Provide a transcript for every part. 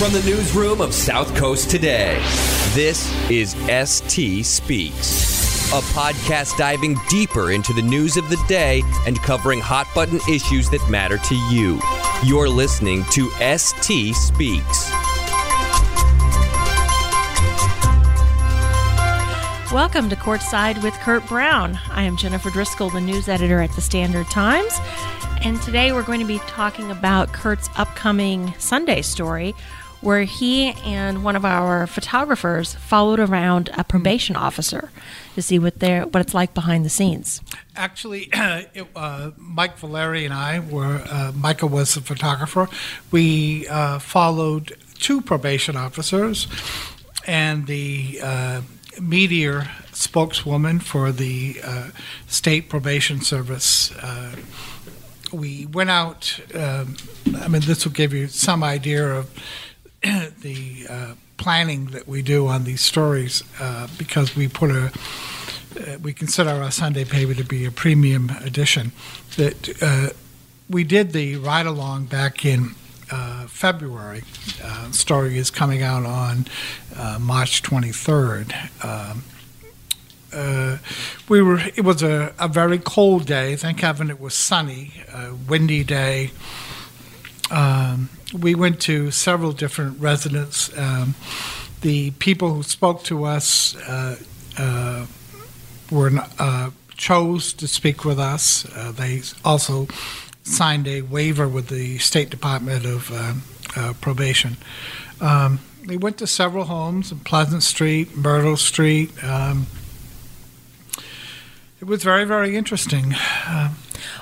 From the newsroom of South Coast Today, this is ST Speaks, a podcast diving deeper into the news of the day and covering hot button issues that matter to you. You're listening to ST Speaks. Welcome to Courtside with Curt Brown. I am Jennifer Driscoll, the news editor at the Standard Times. And today we're going to be talking about Curt's upcoming Sunday story, where he and one of our photographers followed around a probation officer to see what they what it's like behind the scenes. Actually, it, uh, Mike Valeri and I were. Uh, Michael was the photographer. We uh, followed two probation officers, and the uh, media spokeswoman for the uh, state probation service. Uh, we went out. Um, I mean, this will give you some idea of the uh, planning that we do on these stories uh, because we put a. Uh, we consider our Sunday paper to be a premium edition. That uh, we did the ride along back in uh, February. Uh, story is coming out on uh, March 23rd. Um, uh, we were. It was a, a very cold day. Thank heaven it was sunny, windy day. Um, we went to several different residents. Um, the people who spoke to us uh, uh, were uh, chose to speak with us. Uh, they also signed a waiver with the State Department of um, uh, Probation. Um, we went to several homes in Pleasant Street, Myrtle Street. Um, it was very, very interesting.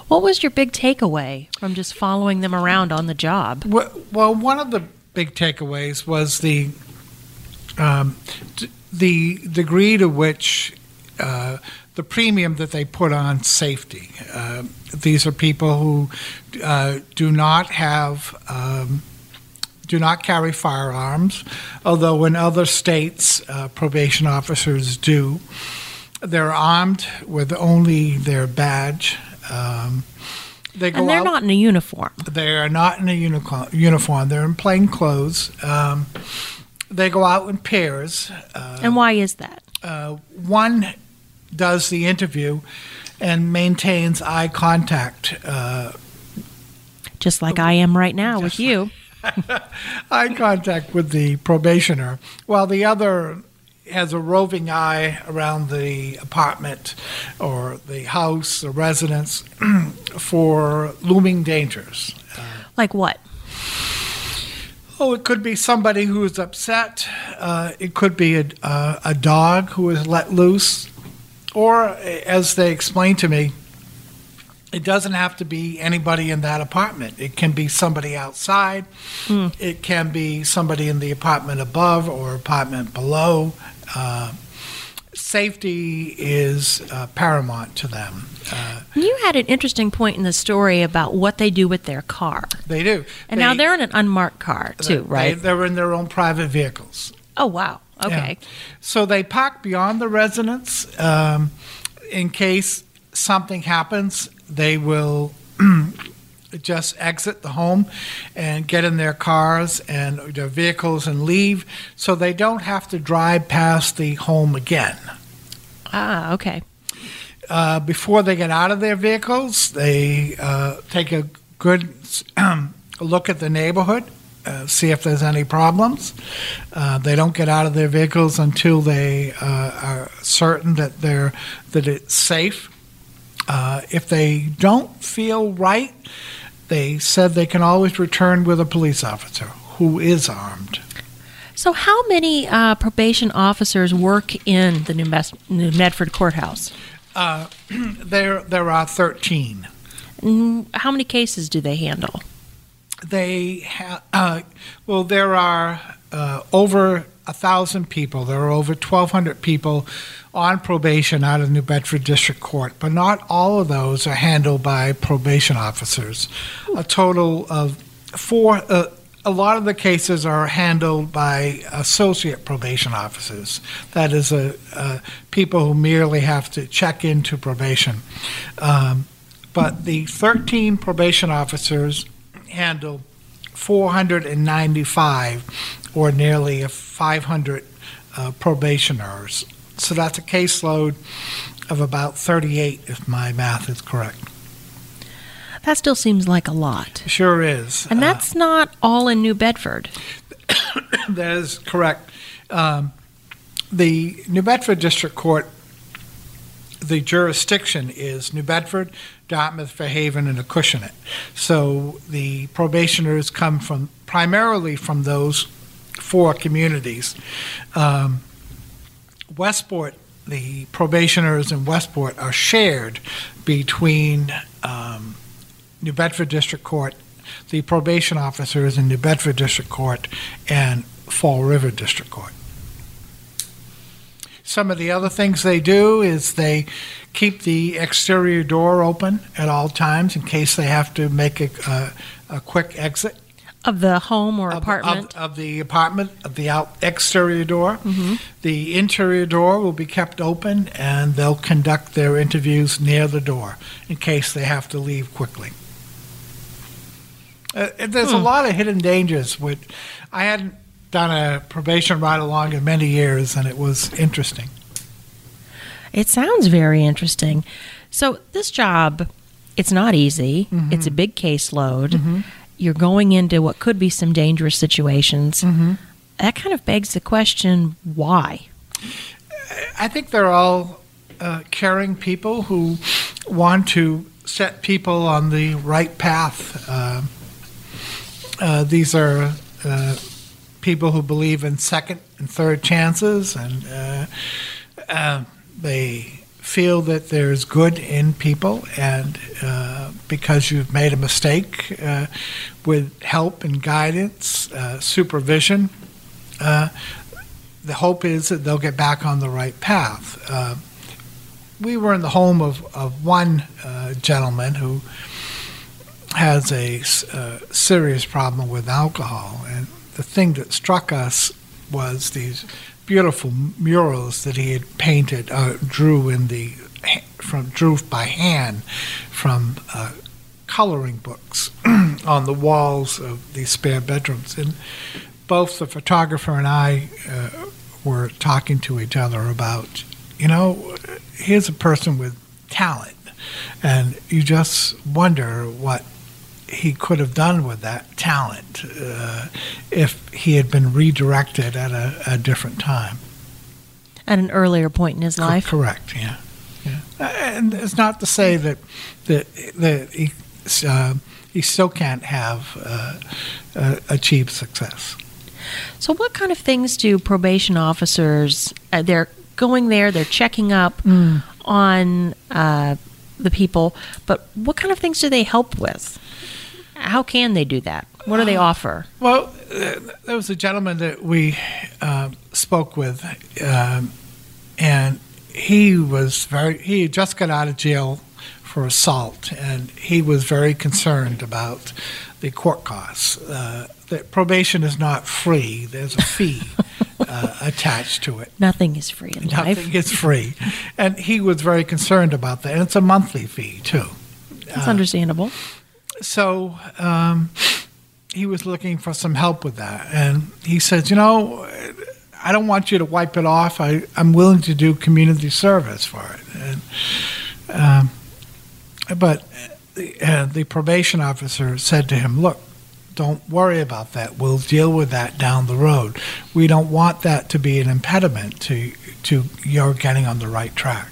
What was your big takeaway from just following them around on the job? Well, well, one of the big takeaways was the um, d- the degree to which uh, the premium that they put on safety. Uh, these are people who uh, do not have. Um, do not carry firearms, although in other states, uh, probation officers do. They're armed with only their badge. Um, they go And they're out- not in a uniform. they are not in a unico- uniform. They're in plain clothes. Um, they go out in pairs. Uh, And why is that? uh, one does the interview and maintains eye contact. Uh, Just like I am right now with you. eye contact with the probationer, while the other has a roving eye around the apartment or the house, the residence, for looming dangers. Like what? Oh, it could be somebody who is upset. Uh, it could be a, uh, a dog who is let loose. Or, as they explained to me, it doesn't have to be anybody in that apartment. It can be somebody outside. It can be somebody in the apartment above or apartment below. Uh, safety is uh, paramount to them. Uh, You had an interesting point in the story about what they do with their car. they do. And now They- they're in an unmarked car, too, they- right? They're in their own private vehicles. Oh, wow. Okay. Yeah. So they park beyond the residence. Um, in case something happens, they will just exit the home and get in their cars and their vehicles and leave so they don't have to drive past the home again. Ah, okay. Uh, before they get out of their vehicles, they uh, take a good um, look at the neighborhood, uh, see if there's any problems. Uh, they don't get out of their vehicles until they uh, are certain that they're that it's safe. Uh, if they don't feel right, they said they can always return with a police officer who is armed. So, how many uh, probation officers work in the New, Mes- New Medford courthouse? Uh, there, there are 13. How many cases do they handle? they have uh, well there are uh, over a thousand people there are over 1200 people on probation out of new bedford district court but not all of those are handled by probation officers a total of four uh, a lot of the cases are handled by associate probation officers. That is, a, uh, people who merely have to check into probation. Um, but the 13 probation officers handle 495, or nearly 500 uh, probationers. So that's a caseload of about 38, if my math is correct. That still seems like a lot. Sure is. And that's uh, not all in New Bedford. that is correct. Um, the New Bedford District Court, the jurisdiction is New Bedford, Dartmouth, Fairhaven, and Acushnet. So the probationers come from primarily from those four communities. Um, Westport, the probationers in Westport are shared between um, New Bedford District Court, the probation officers in New Bedford District Court, and Fall River District Court. Some of the other things they do is they keep the exterior door open at all times in case they have to make a, a, a quick exit of the home or of, apartment of, of, the apartment of the out exterior door. Mm-hmm. The interior door will be kept open, and they'll conduct their interviews near the door in case they have to leave quickly. Uh, there's hmm. a lot of hidden dangers. With I hadn't done a probation ride along in many years, and it was interesting. It sounds very interesting. So this job, it's not easy. Mm-hmm. It's a big caseload. Mm-hmm. You're going into what could be some dangerous situations. Mm-hmm. That kind of begs the question: Why? I think they're all uh, caring people who want to set people on the right path. Uh, uh, these are uh, people who believe in second and third chances, and uh, uh, they feel that there's good in people, and uh, because you've made a mistake, uh, with help and guidance, uh, supervision, uh, the hope is that they'll get back on the right path. we were in the home of, of one gentleman who has a, serious problem with alcohol, and the thing that struck us was these beautiful murals that he had painted, uh, drew in the from drew by hand from uh, coloring books on the walls of these spare bedrooms, and both the photographer and I uh, were talking to each other about, you know, here's a person with talent, and you just wonder what he could have done with that talent uh, if he had been redirected at a, a, different time. At an earlier point in his Co- life? Correct, yeah. yeah. And it's not to say that, that, that he, uh, he still can't have uh, uh, achieved success. So, what kind of things do probation officers, uh, they're going there, they're checking up mm. on uh, the people, but what kind of things do they help with? How can they do that? What do they offer? Well, there was a gentleman that we uh, spoke with, um, and he was very. He just got out of jail for assault, and he was very concerned about the court costs. Uh, that probation is not free. There's a fee uh, attached to it. Nothing is free in Nothing life. Nothing is free, and he was very concerned about that. And it's a monthly fee too. That's uh, understandable so um, he was looking for some help with that, and he said, "You know, I don't want you to wipe it off. I, I'm willing to do community service for it." And, um, but the, uh, the probation officer said to him, "Look." Don't worry about that. We'll deal with that down the road. We don't want that to be an impediment to to your getting on the right track.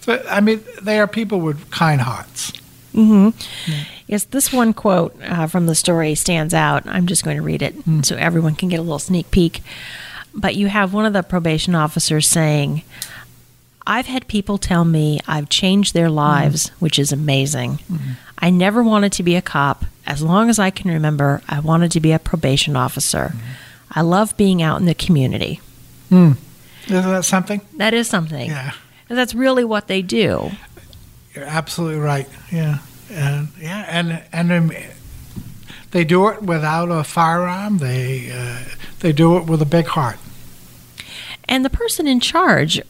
So I mean, they are people with kind hearts. Mm-hmm. Yeah. Yes, this one quote uh, from the story stands out. I'm just going to read it mm. so everyone can get a little sneak peek. But you have one of the probation officers saying, I've had people tell me I've changed their lives, mm. which is amazing. Mm. I never wanted to be a cop. As long as I can remember, I wanted to be a probation officer. Mm. I love being out in the community. Mm. Isn't that something? That is something. Yeah. And that's really what they do. You're absolutely right. Yeah and yeah, and and um, they do it without a firearm. They uh, they do it with a big heart. And the person in charge,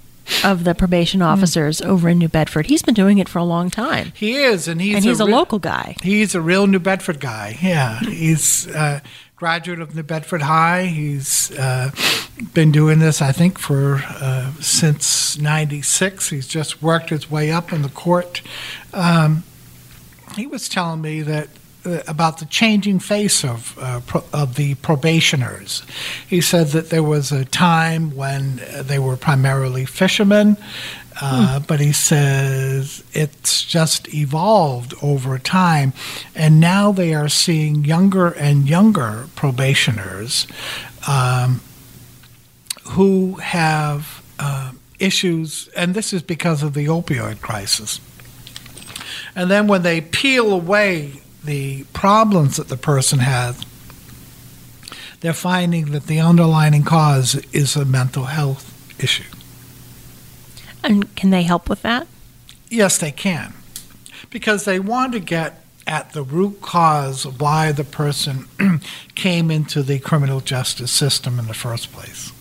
of the probation officers over in New Bedford. He's been doing it for a long time. He is, and he's and he's a, re- local guy. He's a real New Bedford guy. Yeah, he's a graduate of New Bedford High. He's uh, been doing this, I think, for uh, since '96. He's just worked his way up in the court. Um, he was telling me that uh, about the changing face of uh, pro- of the probationers. He said that there was a time when uh, they were primarily fishermen, uh, but he says it's just evolved over time, and now they are seeing younger and younger probationers um, who have uh, issues, and this is because of the opioid crisis. And then when they peel away the problems that the person has, they're finding that the underlying cause is a mental health issue. And can they help with that? Yes, they can. Because they want to get at the root cause of why the person came into the criminal justice system in the first place.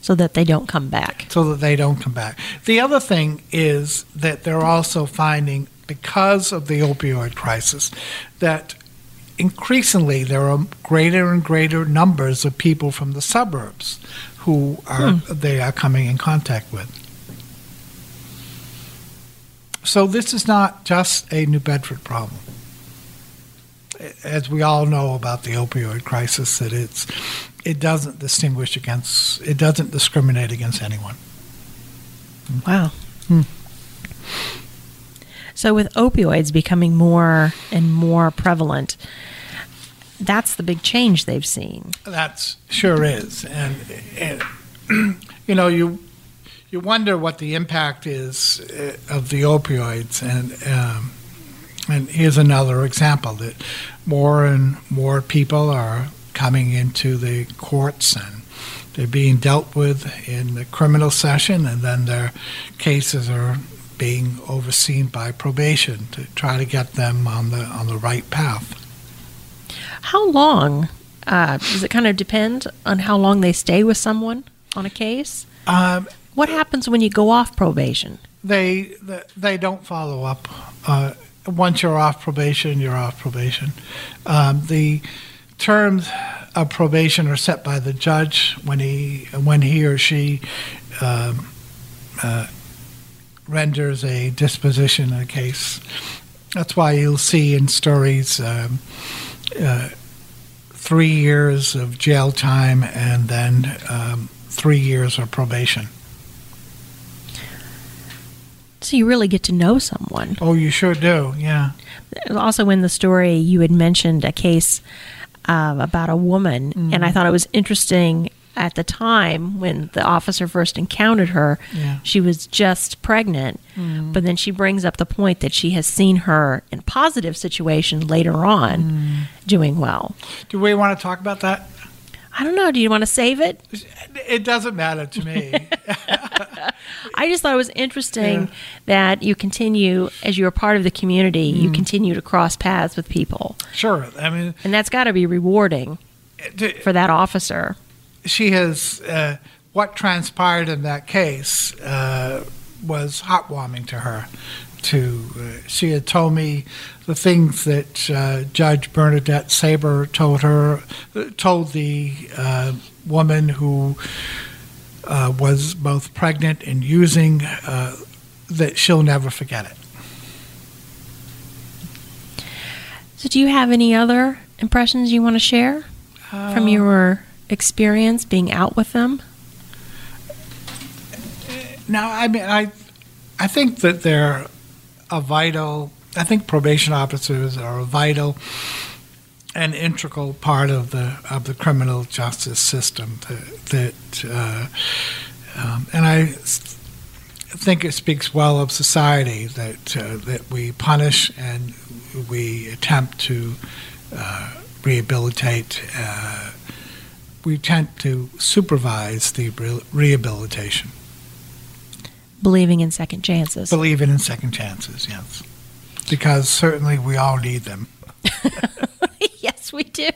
So that they don't come back. So that they don't come back. The other thing is that they're also finding, because of the opioid crisis, that increasingly there are greater and greater numbers of people from the suburbs who are they are coming in contact with. So this is not just a New Bedford problem. As we all know about the opioid crisis, that it's it doesn't distinguish against it doesn't discriminate against anyone. Wow. Hmm. So, with opioids becoming more and more prevalent, that's the big change they've seen. That's sure is, and, and you know you you wonder what the impact is uh, of the opioids, and um, and here's another example that more and more people are coming into the courts and they're being dealt with in the criminal session, and then their cases are being overseen by probation to try to get them on the on the right path. How long? Uh, does it kind of depend on how long they stay with someone on a case? Um, What happens when you go off probation? they they- don't follow up. Uh, once you're off probation, you're off probation. Um, the terms of probation are set by the judge when he when he or she um, uh, renders a disposition in a case. That's why you'll see in stories um, uh, three years of jail time and then um, three years of probation. So you really get to know someone. Oh, you sure do, yeah. Also, in the story, you had mentioned a case uh, about a woman, and I thought it was interesting at the time when the officer first encountered her. Yeah. She was just pregnant, mm. but then she brings up the point that she has seen her in positive situation later on mm. doing well. Do we want to talk about that? I don't know. Do you want to save it? It doesn't matter to me. I just thought it was interesting that you continue, as you're a part of the community, you mm. continue to cross paths with people. sure. I mean, And that's got to be rewarding d- for that officer. She has uh, what transpired in that case uh, was heartwarming to her. To uh, she had told me the things that uh, Judge Bernadette Sabra told her, told the uh, woman who uh, was both pregnant and using, uh, that she'll never forget it. So, do you have any other impressions you want to share from your experience being out with them? Now, I mean, I, I think that they're a vital. I think probation officers are a vital and integral part of the of the criminal justice system. That, that uh, um, and I think it speaks well of society that uh, that we punish and we attempt to uh, rehabilitate. We tend to supervise the re- rehabilitation. Believing in second chances. Believing in second chances, yes. Because certainly we all need them. yes, we do.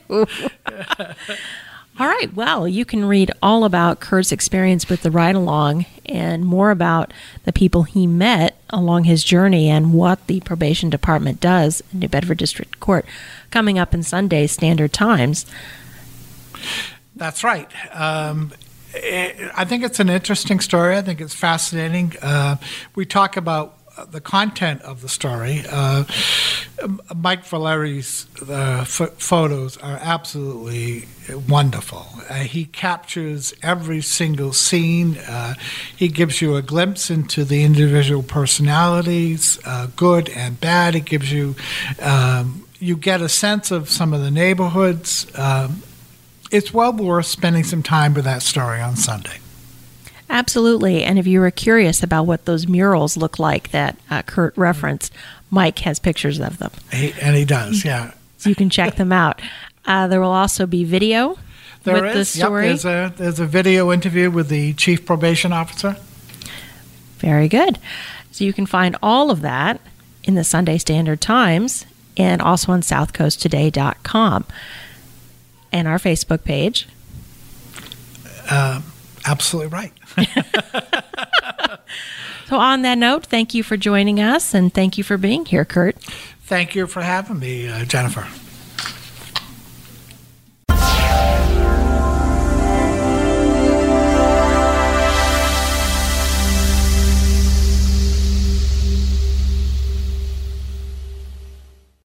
All right. Well, you can read all about Curt's experience with the ride along and more about the people he met along his journey and what the probation department does in New Bedford District Court coming up in Sunday Standard Times. That's right. Um, it, I think it's an interesting story. I think it's fascinating. Uh, we talk about the content of the story. Uh, Mike Valeri's uh, photos are absolutely wonderful. Uh, he captures every single scene. Uh, he gives you a glimpse into the individual personalities, uh, good and bad. It gives you um, you get a sense of some of the neighborhoods. Um, it's well worth spending some time with that story on Sunday. Absolutely. And if you were curious about what those murals look like that uh, Curt referenced, Mike has pictures of them. He, and he does, yeah. So you can check them out. Uh, there will also be video there with is. the story. Yep, there's, a, there's a video interview with the chief probation officer. Very good. So you can find all of that in the Sunday Standard Times and also on southcoasttoday.com and our Facebook page. Uh, absolutely right. so, on that note, thank you for joining us and thank you for being here, Curt. Thank you for having me, uh, Jennifer.